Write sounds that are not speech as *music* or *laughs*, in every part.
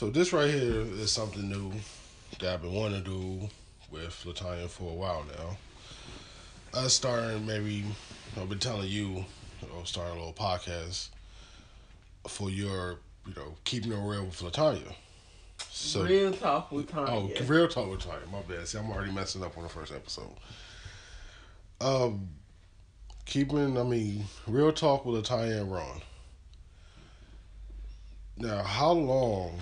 So this right here is something new that I've been wanting to do with Latanya for a while now. I started maybe I've been telling you, you know, starting a little podcast for your, you know, keeping it real with Latanya. So real talk with Tanya. Oh, real talk with Tanya. My bad. See, I'm already messing up on the first episode. Um, keeping, I mean, real talk with Latanya and Ron. Now, how long?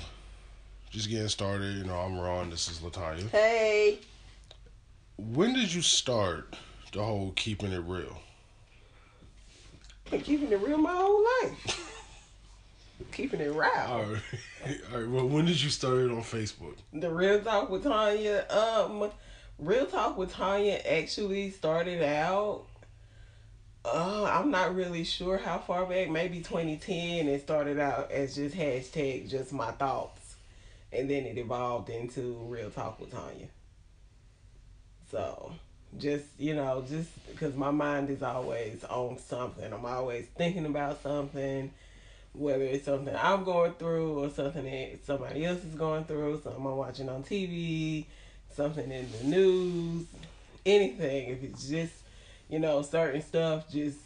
Just getting started. You know, I'm Ron. This is Latanya. Hey. When did you start the whole keeping it real? Been keeping it real my whole life. *laughs* keeping it real. All right. *laughs* All right. Well, when did you start it on Facebook? The Real Talk with Tanya. Um, Real Talk with Tanya actually started out. Uh, I'm not really sure how far back. Maybe 2010. It started out as just hashtag just my thoughts, and then it evolved into Real Talk with Tanya. So just you know just because my mind is always on something i'm always thinking about something whether it's something i'm going through or something that somebody else is going through something i'm watching on tv something in the news anything if it's just you know certain stuff just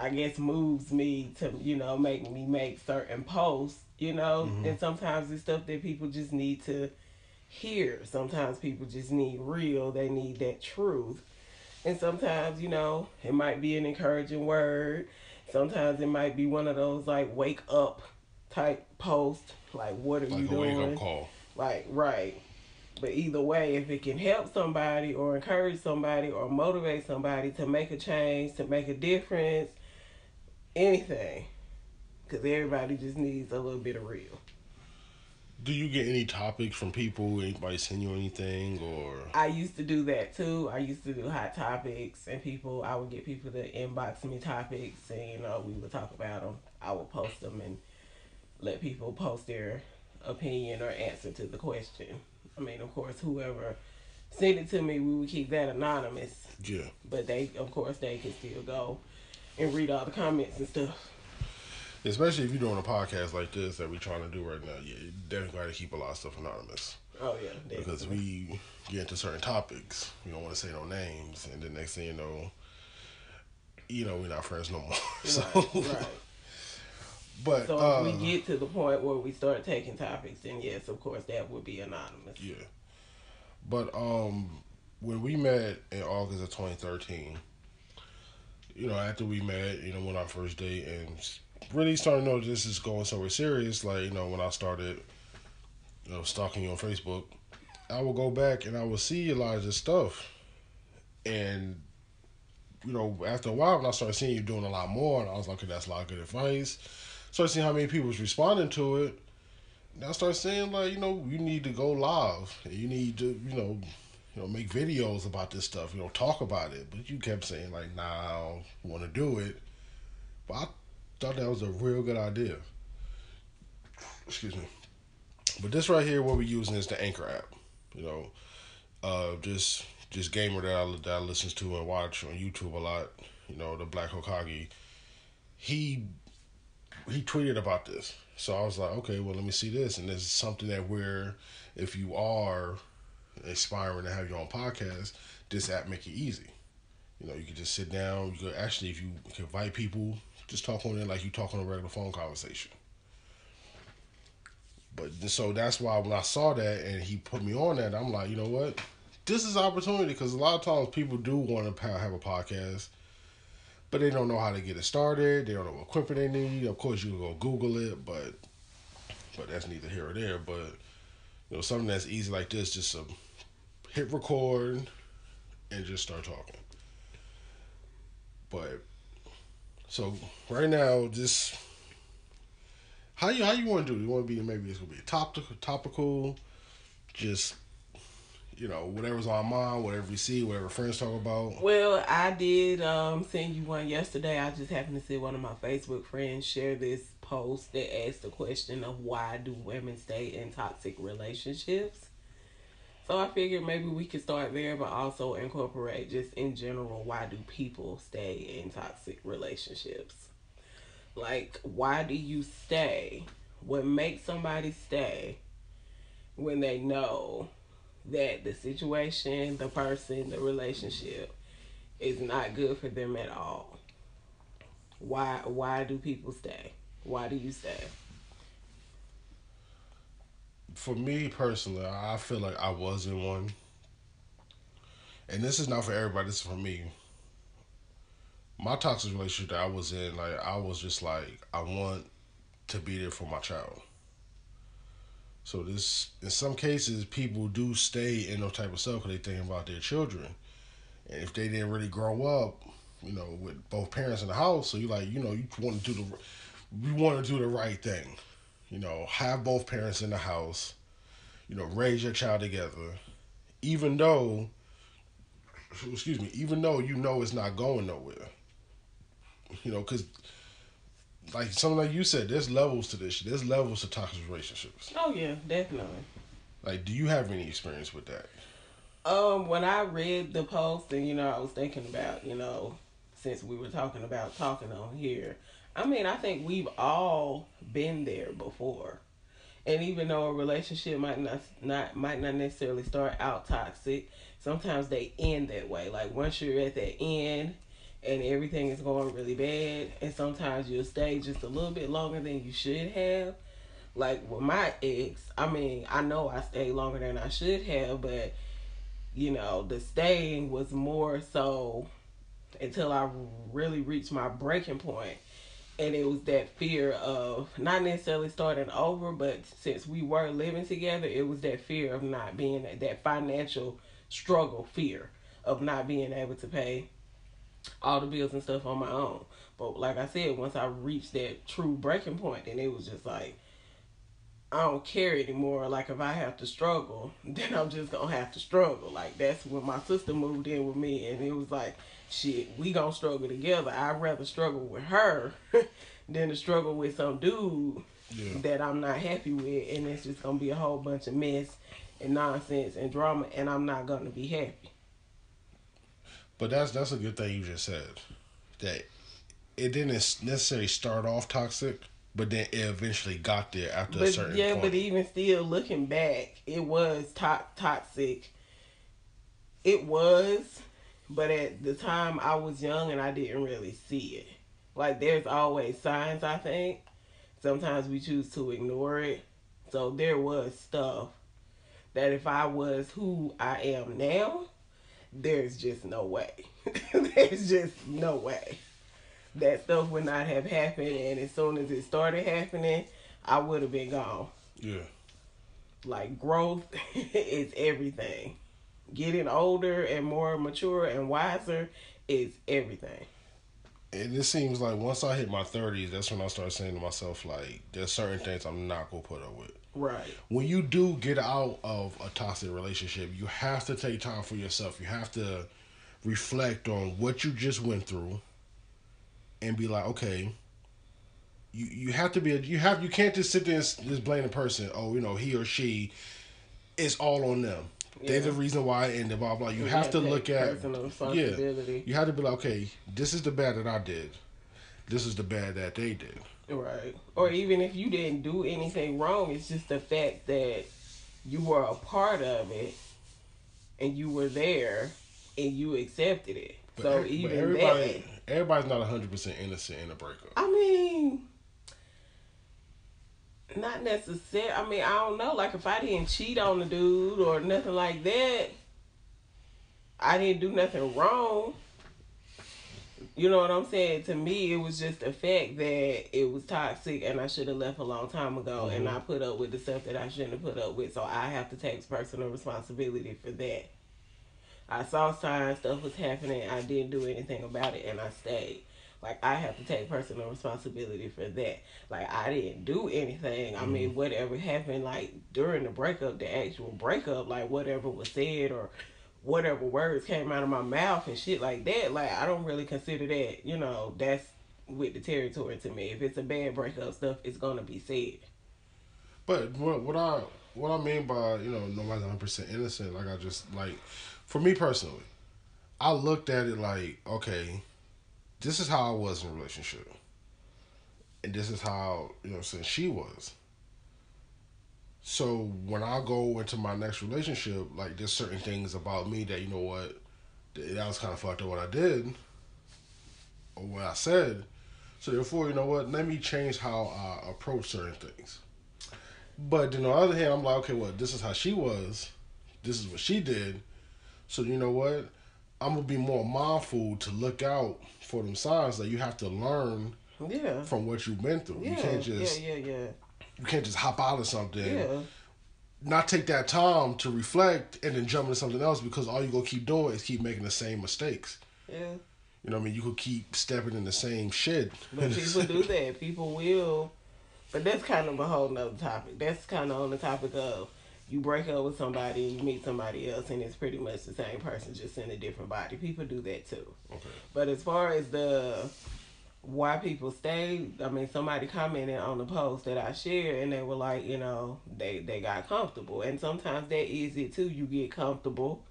i guess moves me to you know make me make certain posts you know mm-hmm. and sometimes it's stuff that people just need to hear. Sometimes people just need real, they need that truth. And sometimes, you know, it might be an encouraging word. Sometimes it might be one of those like wake up type posts. Like, what are like you doing? Wake up call. Like, right. But either way, if it can help somebody or encourage somebody or motivate somebody to make a change, to make a difference, anything. Because everybody just needs a little bit of real. Do you get any topics from people? Anybody send you anything or? I used to do that too. I used to do hot topics, and people. I would get people to inbox me topics, and you know we would talk about them. I would post them and let people post their opinion or answer to the question. I mean, of course, whoever sent it to me, we would keep that anonymous. Yeah. But they, of course, they can still go and read all the comments and stuff. Especially if you're doing a podcast like this that we're trying to do right now, yeah, you definitely got to keep a lot of stuff anonymous. Oh yeah, definitely. because we get into certain topics, we don't want to say no names, and the next thing you know, you know we're not friends no more. *laughs* so, right, right. But so uh, if we get to the point where we start taking topics, then yes, of course that would be anonymous. Yeah, but um, when we met in August of 2013, you know, after we met, you know, went our first date and really starting to know this is going somewhere serious, like, you know, when I started, you know, stalking you on Facebook, I will go back and I will see a lot of this stuff. And, you know, after a while, when I started seeing you doing a lot more, and I was like, okay, that's a lot of good advice. Started seeing how many people was responding to it. And I started saying, like, you know, you need to go live. You need to, you know, you know, make videos about this stuff, you know, talk about it. But you kept saying, like, nah, I don't want to do it. But I thought that was a real good idea. Excuse me. But this right here, what we're using is the Anchor app. You know, uh, just just gamer that I that I listens to and watch on YouTube a lot. You know, the Black Hokage. He he tweeted about this, so I was like, okay, well, let me see this, and this is something that we're if you are aspiring to have your own podcast, this app make it easy. You know, you can just sit down. You could actually, if you can invite people just talk on it like you talk on a regular phone conversation. But so that's why when I saw that and he put me on that, I'm like, you know what? This is opportunity because a lot of times people do want to have a podcast, but they don't know how to get it started. They don't know what equipment they need. Of course, you can go Google it, but but that's neither here or there. But you know, something that's easy like this, just a hit record and just start talking. But so right now, just how you how you want to do? It? You want to be maybe it's gonna be topical, topical, just you know whatever's on my mind, whatever you see, whatever friends talk about. Well, I did um, send you one yesterday. I just happened to see one of my Facebook friends share this post that asked the question of why do women stay in toxic relationships. So I figured maybe we could start there, but also incorporate just in general why do people stay in toxic relationships? Like, why do you stay? what makes somebody stay when they know that the situation, the person, the relationship is not good for them at all. Why why do people stay? Why do you stay? For me personally, I feel like I was in one. And this is not for everybody, this is for me. My toxic relationship that I was in, like I was just like, I want to be there for my child. So this, in some cases, people do stay in those type of stuff because they think about their children, and if they didn't really grow up, you know, with both parents in the house, so you like, you know, you want to do the, we want to do the right thing, you know, have both parents in the house, you know, raise your child together, even though, excuse me, even though you know it's not going nowhere, you know, because like something like you said, there's levels to this. There's levels to toxic relationships. Oh yeah, definitely. Like, do you have any experience with that? Um, when I read the post, and you know, I was thinking about, you know, since we were talking about talking on here, I mean, I think we've all been there before. And even though a relationship might not not might not necessarily start out toxic, sometimes they end that way. Like once you're at the end and everything is going really bad, and sometimes you'll stay just a little bit longer than you should have. Like with my ex, I mean, I know I stayed longer than I should have, but you know, the staying was more so until I really reached my breaking point. And it was that fear of not necessarily starting over, but since we were living together, it was that fear of not being that financial struggle fear of not being able to pay all the bills and stuff on my own. But like I said, once I reached that true breaking point, then it was just like I don't care anymore. Like if I have to struggle, *laughs* then I'm just gonna have to struggle. Like that's when my sister moved in with me, and it was like, shit, we gonna struggle together. I'd rather struggle with her *laughs* than to struggle with some dude yeah. that I'm not happy with, and it's just gonna be a whole bunch of mess and nonsense and drama, and I'm not gonna be happy. But that's that's a good thing you just said. That it didn't necessarily start off toxic, but then it eventually got there after but, a certain yeah, point. but even still looking back, it was to- toxic. It was, but at the time I was young and I didn't really see it. Like there's always signs, I think. Sometimes we choose to ignore it. So there was stuff that if I was who I am now, there's just no way. *laughs* there's just no way. That stuff would not have happened, and as soon as it started happening, I would have been gone. Yeah. Like growth *laughs* is everything. Getting older and more mature and wiser is everything. And it seems like once I hit my thirties, that's when I start saying to myself, like, there's certain things I'm not gonna put up with. Right. When you do get out of a toxic relationship, you have to take time for yourself. You have to reflect on what you just went through and be like, okay, you you have to be a, you have you can't just sit there and just blame the person. Oh, you know, he or she it's all on them. Yeah. They're the reason why I ended blah blah. You, you have, have to look at yeah. You have to be like, okay, this is the bad that I did. This is the bad that they did. Right. Or even if you didn't do anything wrong, it's just the fact that you were a part of it and you were there and you accepted it. But so every, even everybody, that, everybody's not hundred percent innocent in a breakup. I mean, not necessarily. I mean, I don't know. Like if I didn't cheat on the dude or nothing like that, I didn't do nothing wrong. You know what I'm saying? To me, it was just the fact that it was toxic and I should have left a long time ago mm-hmm. and I put up with the stuff that I shouldn't have put up with. So I have to take personal responsibility for that. I saw signs stuff was happening. I didn't do anything about it and I stayed. Like I have to take personal responsibility for that. Like I didn't do anything. I mm-hmm. mean, whatever happened like during the breakup, the actual breakup, like whatever was said or whatever words came out of my mouth and shit like that, like I don't really consider that, you know, that's with the territory to me. If it's a bad breakup stuff, it's gonna be said. But what what I what I mean by you know nobody's hundred percent innocent, like I just like for me personally, I looked at it like okay, this is how I was in a relationship, and this is how you know since she was, So when I go into my next relationship, like there's certain things about me that you know what, that was kind of fucked up what I did, or what I said. So therefore, you know what, let me change how I approach certain things. But then on the other hand, I'm like, okay, well, this is how she was, this is what she did. So you know what, I'm gonna be more mindful to look out for them signs that you have to learn Yeah. from what you've been through. Yeah. You can't just yeah, yeah, yeah. you can't just hop out of something, Yeah. not take that time to reflect and then jump into something else because all you gonna keep doing is keep making the same mistakes. Yeah. You know what I mean? You could keep stepping in the same shit. But people do that. People will. But that's kind of a whole nother topic. That's kind of on the topic of you break up with somebody and you meet somebody else and it's pretty much the same person just in a different body. People do that too. Okay. But as far as the why people stay, I mean, somebody commented on the post that I shared, and they were like, you know, they they got comfortable, and sometimes that is it too. You get comfortable,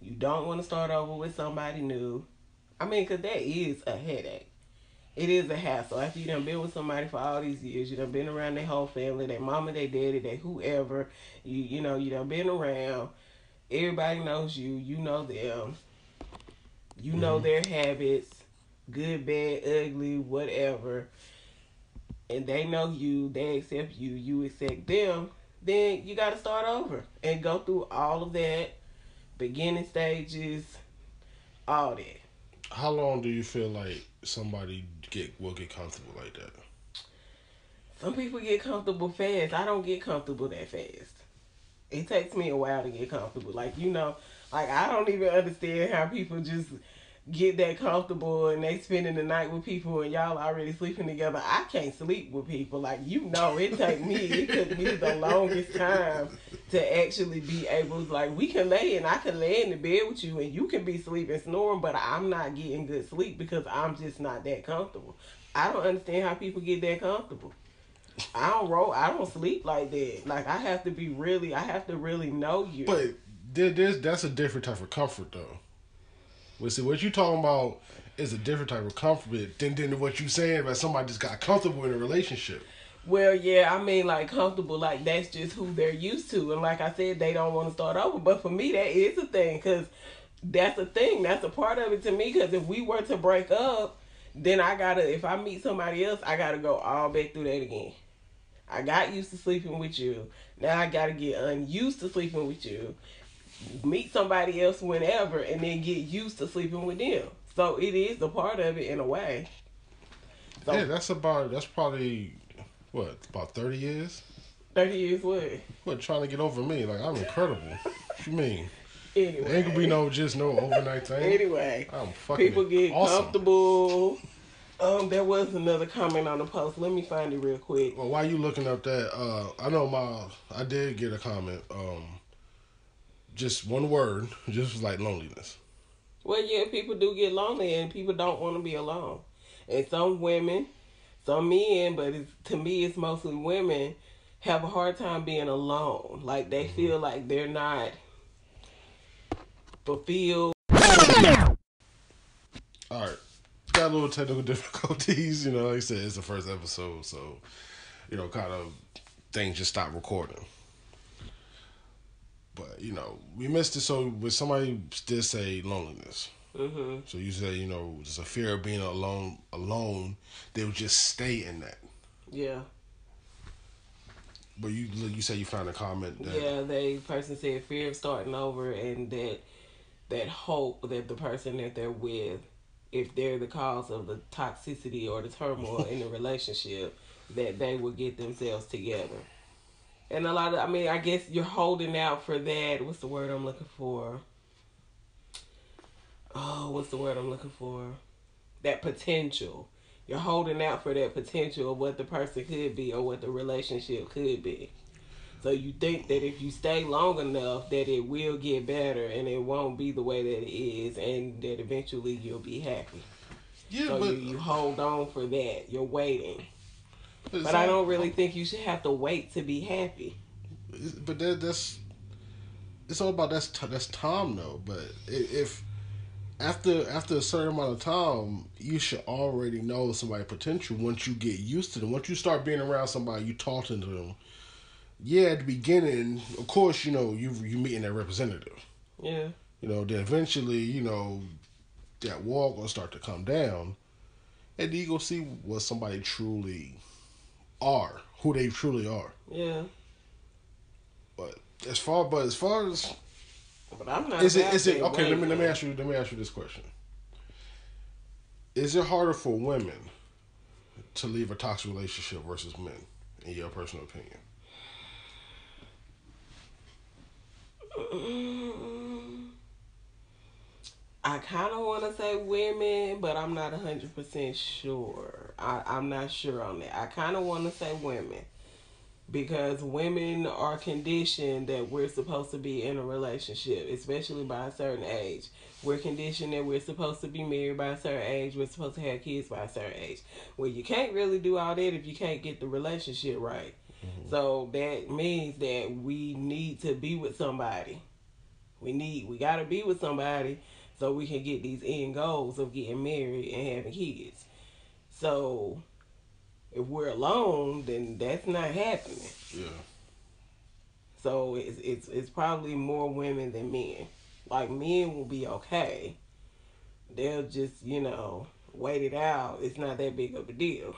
you don't want to start over with somebody new. I mean, cause that is a headache. It is a hassle. After you done been with somebody for all these years, you done been around their whole family, their mama, their daddy, their whoever. You you know you done been around. Everybody knows you. You know them. You know Mhm. their habits, good, bad, ugly, whatever. And they know you. They accept you. You accept them. Then you got to start over and go through all of that, beginning stages, all that. How long do you feel like somebody get will get comfortable like that? Some people get comfortable fast. I don't get comfortable that fast. It takes me a while to get comfortable. Like you know, like I don't even understand how people just get that comfortable and they spending the night with people and y'all already sleeping together. I can't sleep with people. Like you know, it take me. It took me the longest time to actually be able. To like we can lay and I can lay in the bed with you and you can be sleeping snoring, but I'm not getting good sleep because I'm just not that comfortable. I don't understand how people get that comfortable. I don't roll. I don't sleep like that. Like I have to be really. I have to really know you. But there, there's that's a different type of comfort though. Well, see what you talking about is a different type of comfort than than what you saying about somebody just got comfortable in a relationship. well, yeah. I mean, like comfortable. Like that's just who they're used to. And like I said, they don't want to start over. But for me, that is a thing because that's a thing. That's a part of it to me. Because if we were to break up, then I gotta. If I meet somebody else, I gotta go all back through that again. I got used to sleeping with you. Now I gotta get unused to sleeping with you. Meet somebody else whenever, and then get used to sleeping with them. So it is a part of it in a way. So yeah, that's about that's probably what about thirty years. thirty years what? What trying to get over me? Like I'm incredible. what you mean? Anyway, Ain't gonna be no just no overnight thing. Anyway, I'm fucking people get awesome. comfortable. Um, there was another comment on the post. Let me find it real quick. Well, while you looking up that, uh, I know my I did get a comment. Um, just one word, just like loneliness. Well, yeah, people do get lonely, and people don't want to be alone. And some women, some men, but it's, to me, it's mostly women have a hard time being alone. Like they mm-hmm. feel like they're not fulfilled. All right, got a little technical *laughs* difficulties. You know, like I said, it's the first episode, so you know, kind of things just stopped recording. But you know, we missed it. So, when somebody did say loneliness, hmm so you say you know, just a fear of being alone. Alone, they would just stay in that. Yeah, But you you say you found a comment that yeah. They person said fear of starting over, and that that hope that the person that they're with, if they're the cause of the toxicity or the turmoil in the *laughs* relationship, that they will get themselves together. And a lot of, I mean, I guess you're holding out for that. What's the word I'm looking for? Oh, what's the word I'm looking for? That potential. You're holding out for that potential of what the person could be or what the relationship could be. So you think that if you stay long enough that it will get better and it won't be the way that it is and that eventually you'll be happy. yeah, So but you, you hold on for that. You're waiting. But I don't really think you should have to wait to be happy. But that, that's it's all about that's t- that's time though. But if after after a certain amount of time, you should already know somebody's potential. Once you get used to them, once you start being around somebody, you talking to them, yeah, at the beginning, of course, you know, you you meeting that representative. Yeah. You know, then eventually, you know, that wall gonna start to come down, and you gonna see what somebody truly are, who they truly are. Yeah. But as far, but as far as But I'm not. is it is it okay? Let me let me ask you let me ask you this question: Is it harder for women to leave a toxic relationship versus men, in your personal opinion? I kind of want to say women, but I'm not hundred percent sure. I, I'm not sure on that. I kind of want to say women because women are conditioned that we're supposed to be in a relationship, especially by a certain age. We're conditioned that we're supposed to be married by a certain age. We're supposed to have kids by a certain age. Well, you can't really do all that if you can't get the relationship right. Mm-hmm. So that means that we need to be with somebody. We need we gotta be with somebody so we can get these end goals of getting married and having kids. So if we're alone, then that's not happening. Yeah. So it's it's it's probably more women than men. Like men will be okay. They'll just, you know, wait it out. It's not that big of a deal.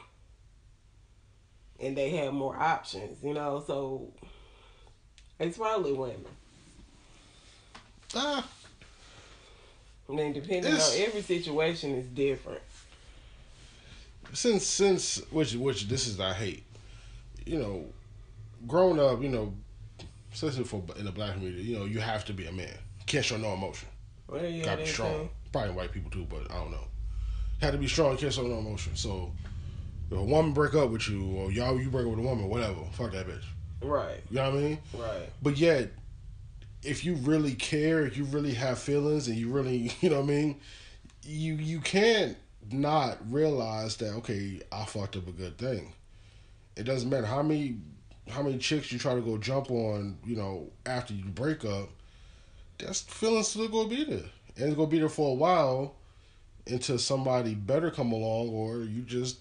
And they have more options, you know, so it's probably women. Ah, I mean, depending It's- on every situation is different. since since which which this is I hate, you know, growing up, you know, especially for in the black community, you know, you have to be a man. Can't show no emotion. Well, yeah, Gotta be strong. true. Probably white people too, but I don't know. Had to be strong. Can't show no emotion. So if a woman break up with you, or y'all you break up with a woman, whatever, fuck that bitch. Right, You know what I mean? right. But yet, if you really care, if you really have feelings, and you really, *laughs* you know what I mean, you you can't not realize that okay, I fucked up a good thing. It doesn't matter how many how many chicks you try to go jump on, you know, after you break up. That's feelings still gonna be there, and it's gonna be there for a while until somebody better come along, or you just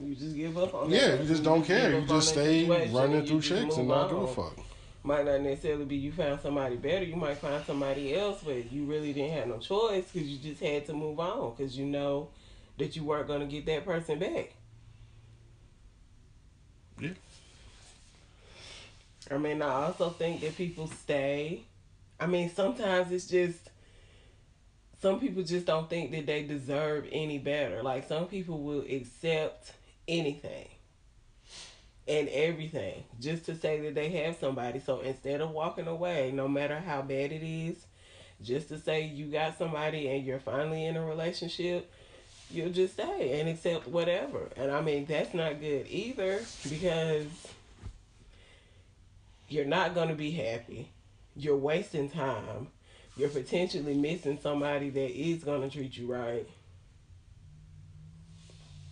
You just give up on yeah, that. you just don't give care. You just stay running through chicks and not give a fuck. Might not necessarily be you found somebody better. You might find somebody else, but you really didn't have no choice because you just had to move on because you know that you weren't going to get that person back. Yeah. I mean, I also think that people stay. I mean, sometimes it's just some people just don't think that they deserve any better. Like some people will accept anything and everything just to say that they have somebody. So instead of walking away, no matter how bad it is, just to say you got somebody and you're finally in a relationship, you'll just stay and accept whatever. And I mean, that's not good either because you're not going to be happy. You're wasting time. You're potentially missing somebody that is going to treat you right.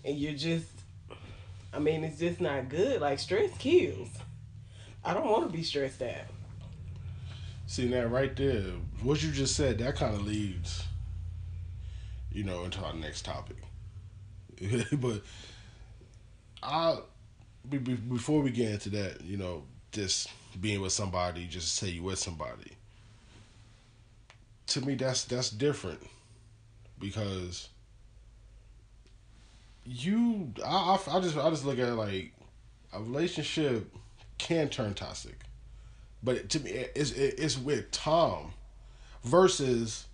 And you're just, I mean, it's just not good. Like, stress kills. I don't want to be stressed out. See now, right there, what you just said, that kind of leads, you know, into our next topic. *laughs* but I, be, be, before we get into that, you know, just being with somebody, just say you with somebody. To me, that's that's different because you, I, I, I just I just look at it like a relationship can turn toxic. But to me, it's it's with Tom versus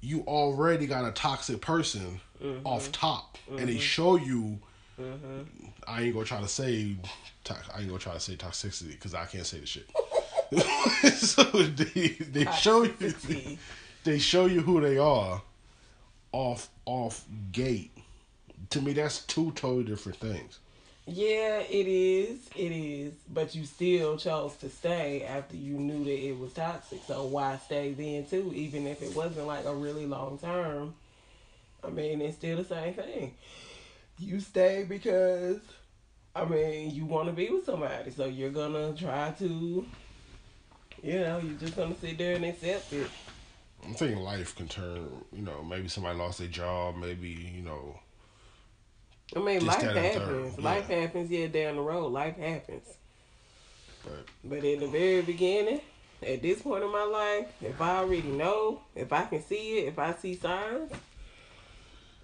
you already got a toxic person Mm-hmm. off top, and they show you. Mm-hmm. I ain't gonna try to say. to- I ain't gonna try to say toxicity because I can't say the shit. *laughs* so they they show you they show you who they are off off gate. To me, that's two totally different things. Yeah, it is. It is. But you still chose to stay after you knew that it was toxic. So why stay then too? Even if it wasn't like a really long term. I mean, it's still the same thing. You stay because I mean, you want to be with somebody. So you're gonna try to you know, you're just gonna sit there and accept it. I'm thinking life can turn. You know, maybe somebody lost their job. Maybe you know. I mean, life that and third, happens. yeah. Life happens, yeah, down the road. Life happens. But But in the very beginning, at this point in my life, if I already know, if I can see it, if I see signs,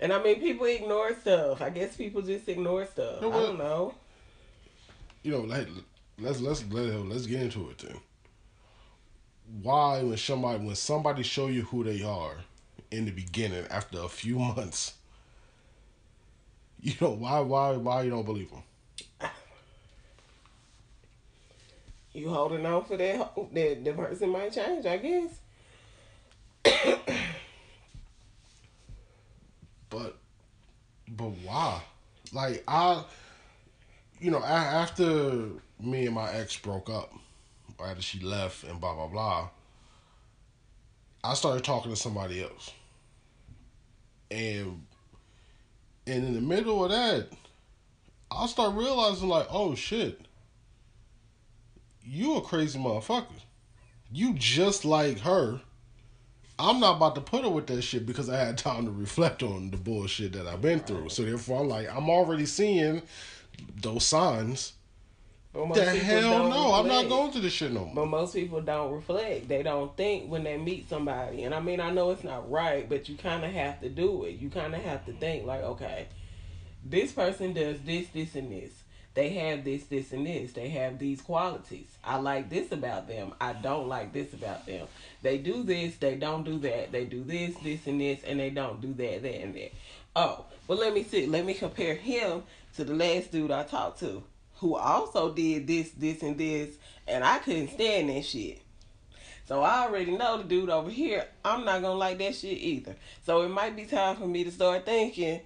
and I mean, people ignore stuff. I guess people just ignore stuff. You know I don't know. you know, like let's let's let, let's get into it then. Why when somebody when somebody show you who they are in the beginning after a few *laughs* months, you know why why why you don't believe them? You holding on for that hope that the person might change, I guess. But but why? Like I, you know, after me and my ex broke up, after she left and blah blah blah, I started talking to somebody else, and and in the middle of that, I start realizing like, oh shit, you a crazy motherfucker. You just like her. I'm not about to put her with that shit because I had time to reflect on the bullshit that I've been through. So therefore, I'm like, I'm already seeing those signs. But most The hell no, I'm not going to this shit no more. But most people don't reflect. They don't think when they meet somebody. And I mean, I know it's not right, but you kind of have to do it. You kind of have to think, like, okay, this person does this, this, and this. They have this, this, and this. They have these qualities. I like this about them. I don't like this about them. They do this, they don't do that. They do this, this, and this, and they don't do that, that, and that. Oh, well, let me see. Let me compare him to the last dude I talked to, who also did this, this, and this, and I couldn't stand that shit. So I already know the dude over here. I'm not gonna like that shit either. So it might be time for me to start thinking,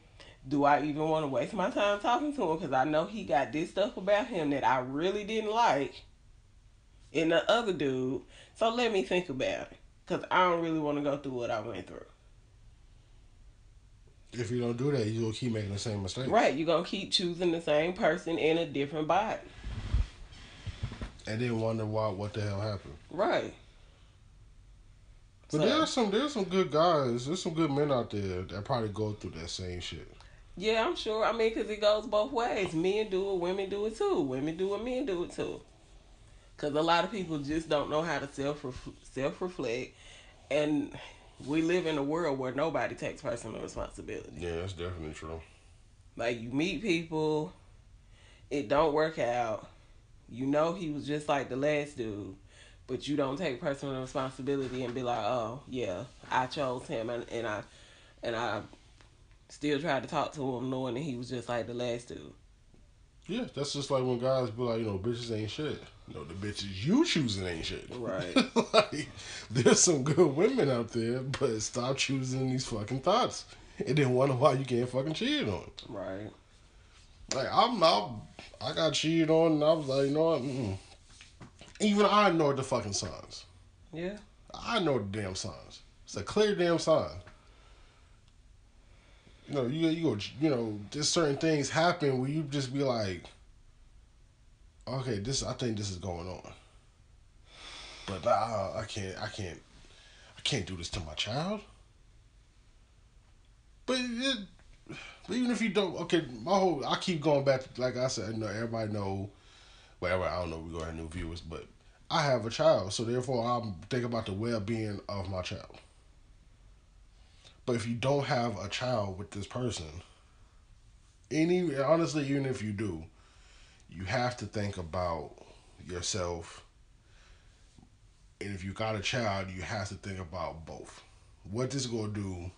do I even want to waste my time talking to him? Because I know he got this stuff about him that I really didn't like in the other dude. So let me think about it. Because I don't really want to go through what I went through. If you don't do that, you'll keep making the same mistake. Right, you're going to keep choosing the same person in a different body. And then wonder why what the hell happened. Right. But So- there's some there's some good guys, there's some good men out there that probably go through that same shit. Yeah, I'm sure. I mean, because it goes both ways. Men do it, women do it too. Women do it, men do it too. Because a lot of people just don't know how to self self reflect, and we live in a world where nobody takes personal responsibility. Yeah, that's definitely true. Like you meet people, it don't work out. You know he was just like the last dude, but you don't take personal responsibility and be like, oh yeah, I chose him, and, and I and I still tried to talk to him knowing that he was just like the last dude. Yeah, that's just like when guys be like, you know, bitches ain't shit. No, the bitches you choosing ain't shit. Right. *laughs* like, there's some good women out there, but stop choosing these fucking thoughts. And then wonder why you can't fucking cheat on. Right. Like I'm not, I got cheated on, and I was like, you know what? Mm-mm. Even I know the fucking signs. Yeah. I know the damn signs. It's a clear damn sign. You know, you you go, you know, just certain things happen where you just be like, okay, this I think this is going on. But nah, I can't, I can't, I can't do this to my child. But it, but even if you don't, okay, my whole, I keep going back. Like I said, you know, everybody know, whatever. I don't know. we're gonna have new viewers, but I have a child, so therefore I'm thinking about the well being of my child. But if you don't have a child with this person, any honestly, even if you do, you have to think about yourself. And if you got a child, you have to think about both. What this gonna do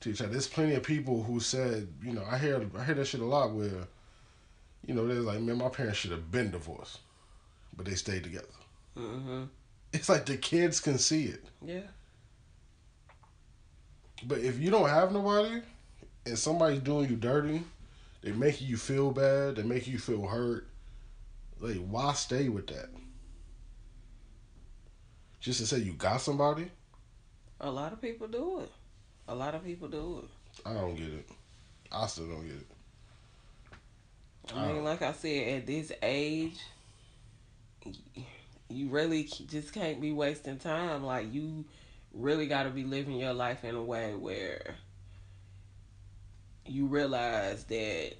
to your child? There's plenty of people who said, you know, I hear I hear that shit a lot where, you know, they're like, man, my parents should have been divorced, but they stayed together. Mm-hmm. It's like the kids can see it. Yeah. But if you don't have nobody and somebody's doing you dirty, they making you feel bad, they make you feel hurt, like why stay with that? Just to say you got somebody? A lot of people do it. A lot of people do it. I don't get it. I still don't get it. I mean, Oh. like I said, at this age, you really just can't be wasting time. Like you really got to be living your life in a way where you realize that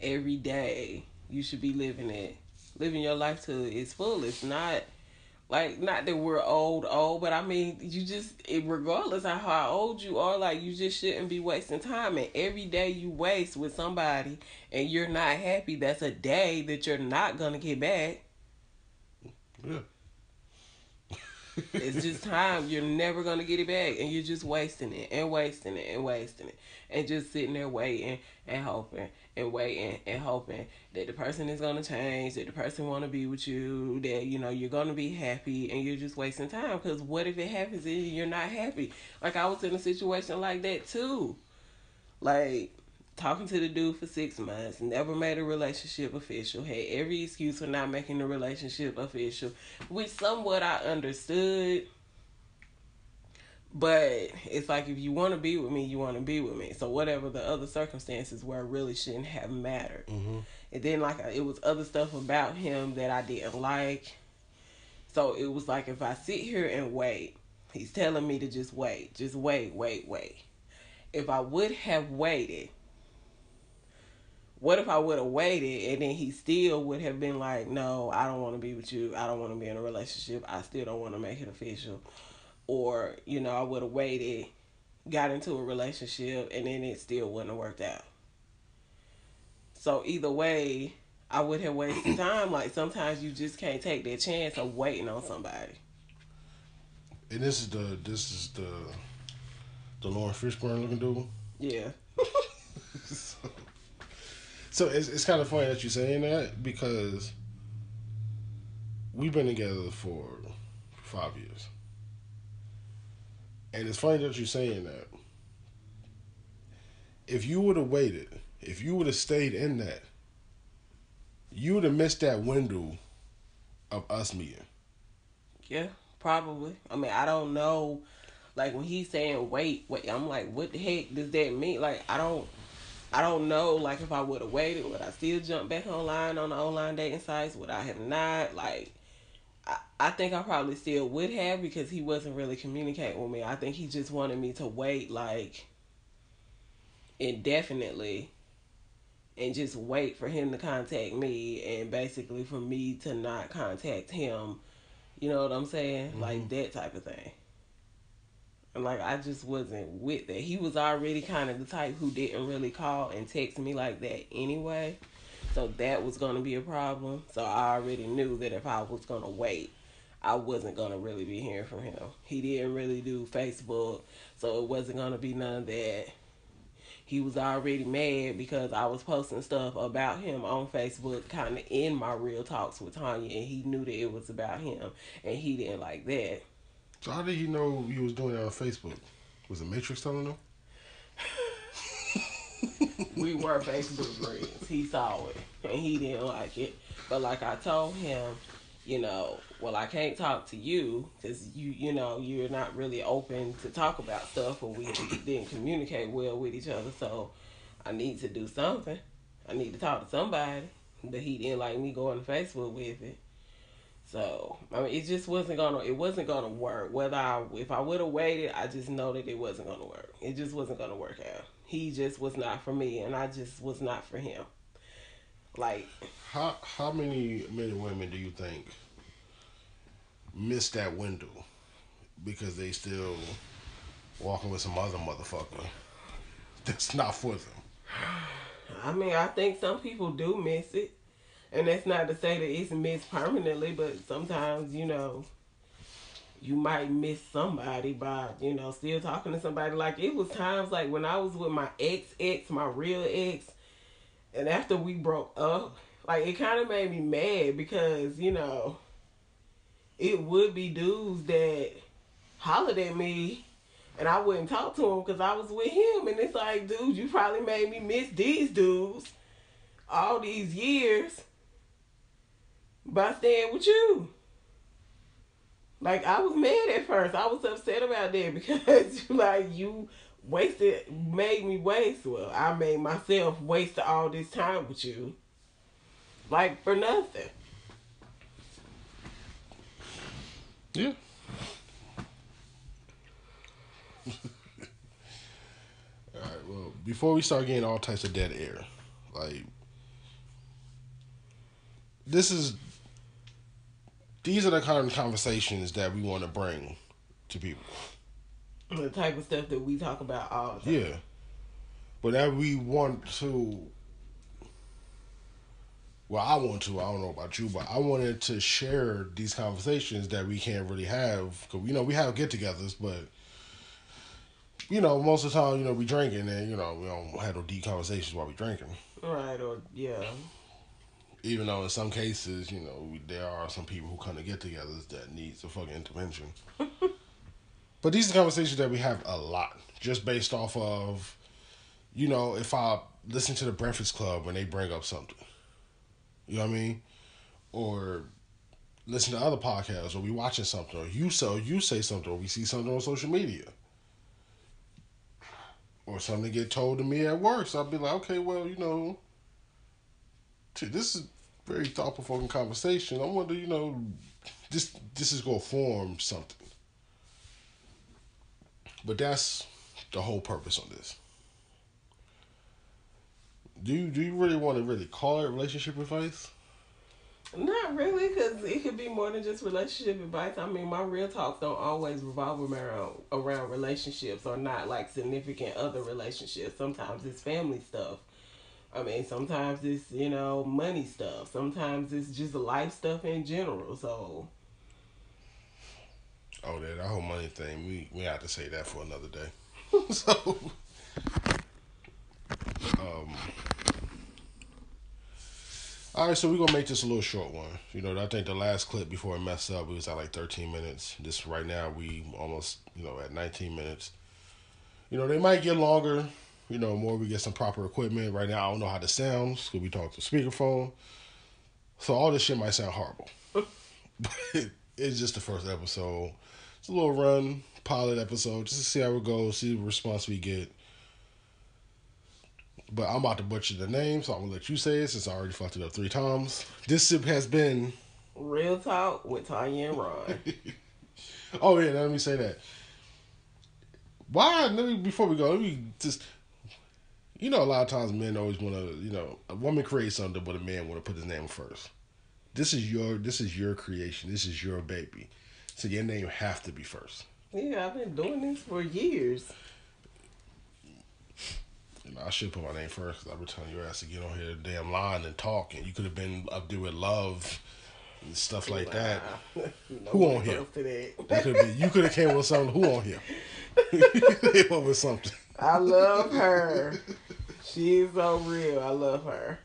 every day you should be living it, living your life to its fullest. Not like not that we're old, old, but I mean you just regardless of how old you are, like you just shouldn't be wasting time. And every day you waste with somebody and you're not happy, that's a day that you're not gonna get back. Yeah. It's just time. You're never gonna get it back, and you're just wasting it and wasting it and wasting it, and just sitting there waiting and hoping and waiting and hoping that the person is gonna change, that the person wanna be with you, that you know you're gonna be happy, and you're just wasting time. Because what if it happens and you're not happy? Like I was in a situation like that too. Like talking to the dude for six months, never made a relationship official, had every excuse for not making the relationship official, which somewhat I understood. But it's like if you want to be with me, you want to be with me. So whatever the other circumstances were, really shouldn't have mattered. Mm-hmm. And then like it was other stuff about him that I didn't like. So it was like if I sit here and wait, he's telling me to just wait, just wait, wait, wait. If I would have waited, what if I would have waited and then he still would have been like, no, I don't want to be with you. I don't want to be in a relationship. I still don't want to make it official. Or, you know, I would have waited, got into a relationship, and then it still wouldn't have worked out. So either way, I would have wasted *clears throat* time. Like sometimes you just can't take that chance of waiting on somebody. And this is the this is the the Laurence Fishburne looking dude. Yeah. So it's it's kind of funny that you're saying that because we've been together for five years, and it's funny that you're saying that. If you would have waited, if you would have stayed in that, you would have missed that window of us meeting. Yeah, probably. I mean, I don't know. Like when he's saying wait, wait, I'm like, what the heck does that mean? Like I don't I don't know, like if I would have waited, would I still jump back online on the online dating sites? Would I have not? Like, I, I think I probably still would have because he wasn't really communicating with me. I think he just wanted me to wait, like, indefinitely and just wait for him to contact me and basically for me to not contact him. You know what I'm saying? Mm-hmm. Like that type of thing. Like I just wasn't with that. He was already kind of the type who didn't really call and text me like that anyway. So that was gonna be a problem. So I already knew that if I was gonna wait, I wasn't gonna really be hearing from him. He didn't really do Facebook, so it wasn't gonna be none of that. He was already mad because I was posting stuff about him on Facebook, kind of in my real talks with Tanya, and he knew that it was about him, and he didn't like that. So how did he know you was doing it on Facebook? Was the Matrix telling him? we were Facebook friends. He saw it and he didn't like it. But like I told him, you know, well, I can't talk to you because you, you know, you're not really open to talk about stuff, or we didn't communicate well with each other. So I need to do something. I need to talk to somebody. But he didn't like me going to Facebook with it. So I mean, it just wasn't gonna. It wasn't gonna work. Whether I, if I would have waited, I just know that it wasn't gonna work. It just wasn't gonna work out. He just was not for me, and I just was not for him. Like how how many men and women do you think missed that window because they still walking with some other motherfucker *laughs* that's not for them? I mean, I think some people do miss it. And that's not to say that it's missed permanently, but sometimes, you know, you might miss somebody by, you know, still talking to somebody. Like it was times like when I was with my ex ex, my real ex, and after we broke up, like it kind of made me mad because, you know, it would be dudes that hollered at me and I wouldn't talk to him because I was with him. And it's like, dude, you probably made me miss these dudes all these years by staying with you. Like I was mad at first. I was upset about that *laughs* because like you wasted made me waste well, I made myself waste all this time with you. Like for nothing. Yeah. *laughs* all right, well, before we start getting all types of dead air, like this is these are the kind of conversations that we want to bring to people. The type of stuff that we talk about all the time. Yeah. But that we want to well, I want to. I don't know about you, but I wanted to share these conversations that we can't really have because you know we have get-togethers, but you know most of the time you know we drinking and you know we don't have no deep conversations while we drinking. Right, or yeah. Even though in some cases you know there are some people who come to get-togethers that needs a fucking intervention. *laughs* but these are conversations that we have a lot just based off of you know if I listen to the Breakfast Club when they bring up something. You know what I mean? Or listen to other podcasts, or we watching something, or you say you say something, or we see something on social media, or something get told to me at work. So I'll be like, okay, well, you know, this is very thought provoking conversation. I wonder, you know, this this is gonna form something. But that's the whole purpose on this do you do you really want to really call it relationship advice? Not really, because it could be more than just relationship advice. I mean, my real talks don't always revolve around around relationships or not like significant other relationships. Sometimes it's family stuff. I mean, sometimes it's you know money stuff. Sometimes it's just life stuff in general. So. Oh, that, that whole money thing, we we have to say that for another day. *laughs* so, um, all right, so we're gonna make this a little short one. You know, I think the last clip before it messed up, we was at like 13 minutes. This right now, we almost, you know, at 19 minutes. You know, they might get longer. You know, more we get some proper equipment. Right now, I don't know how this sounds because we talk to speakerphone. So all this shit might sound horrible, but *laughs* it's just the first episode. It's a little run pilot episode just to see how it goes, see the response we get. But I'm about to butcher the name, so I'm gonna let you say it since I already fucked it up three times. This sip has been Real Talk with Tanya and Ron. *laughs* oh yeah, let me say that. Why? Let me before we go. Let me just. You know, a lot of times men always want to. You know, a woman creates something, but a man want to put his name first. This is your. This is your creation. This is your baby. So your name have to be first. Yeah, I've been doing this for years. You know, I should put my name first because I've been telling your ass to get on here damn line and talk, and you could have been up there with love and stuff like wow. that. *laughs* who on here? you could be. You could have came with something. Who on here? *laughs* *laughs* came up with something. I love *laughs* her. She's so real. I love her.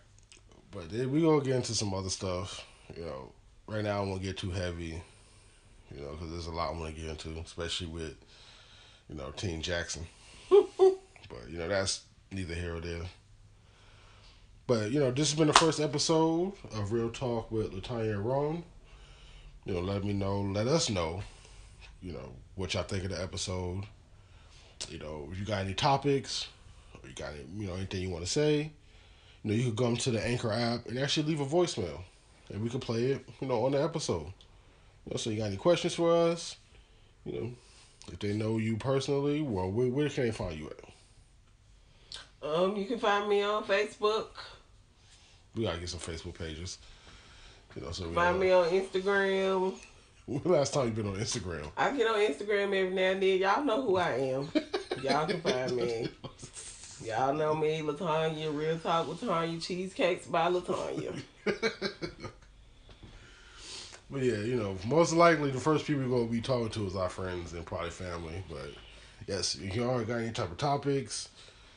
But then we gonna get into some other stuff. You know, right now I won't get too heavy. You know, because there's a lot I want to get into, especially with you know Team Jackson. *laughs* but you know that's neither here or there. But you know, this has been the first episode of Real Talk with Latanya and Ron. You know, let me know, let us know, you know, what y'all think of the episode. You know, if you got any topics, or you got any, you know anything you want to say, you know, you could come to the Anchor app and actually leave a voicemail, and we could play it, you know, on the episode. You know, so you got any questions for us? You know, if they know you personally, well, where, where can they find you at? Um, you can find me on Facebook. We gotta get some Facebook pages. You know, so find me on Instagram. When last time you been on Instagram? I get on Instagram every now and then. Y'all know who I am. *laughs* Y'all can find me. Y'all know me, Latanya, Real Talk Latanya, Cheesecakes by Latanya. but yeah, you know, most likely the first people we're gonna be talking to is our friends and probably family. But yes, if you already got any type of topics,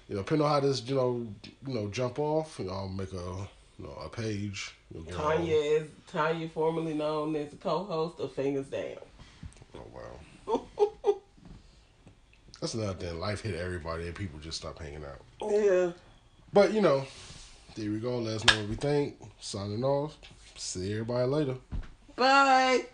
you know, depending on how this, you know, you know, jump off, you know, I'll make a, you know, a page. Tanya is Tanya, formerly known as the co-host of Fingers Down. Oh wow. *laughs* That's another thing. Life hit everybody, and people just stop hanging out. Yeah. But you know, there we go. Let us know what we think. Signing off. See everybody later. Bye.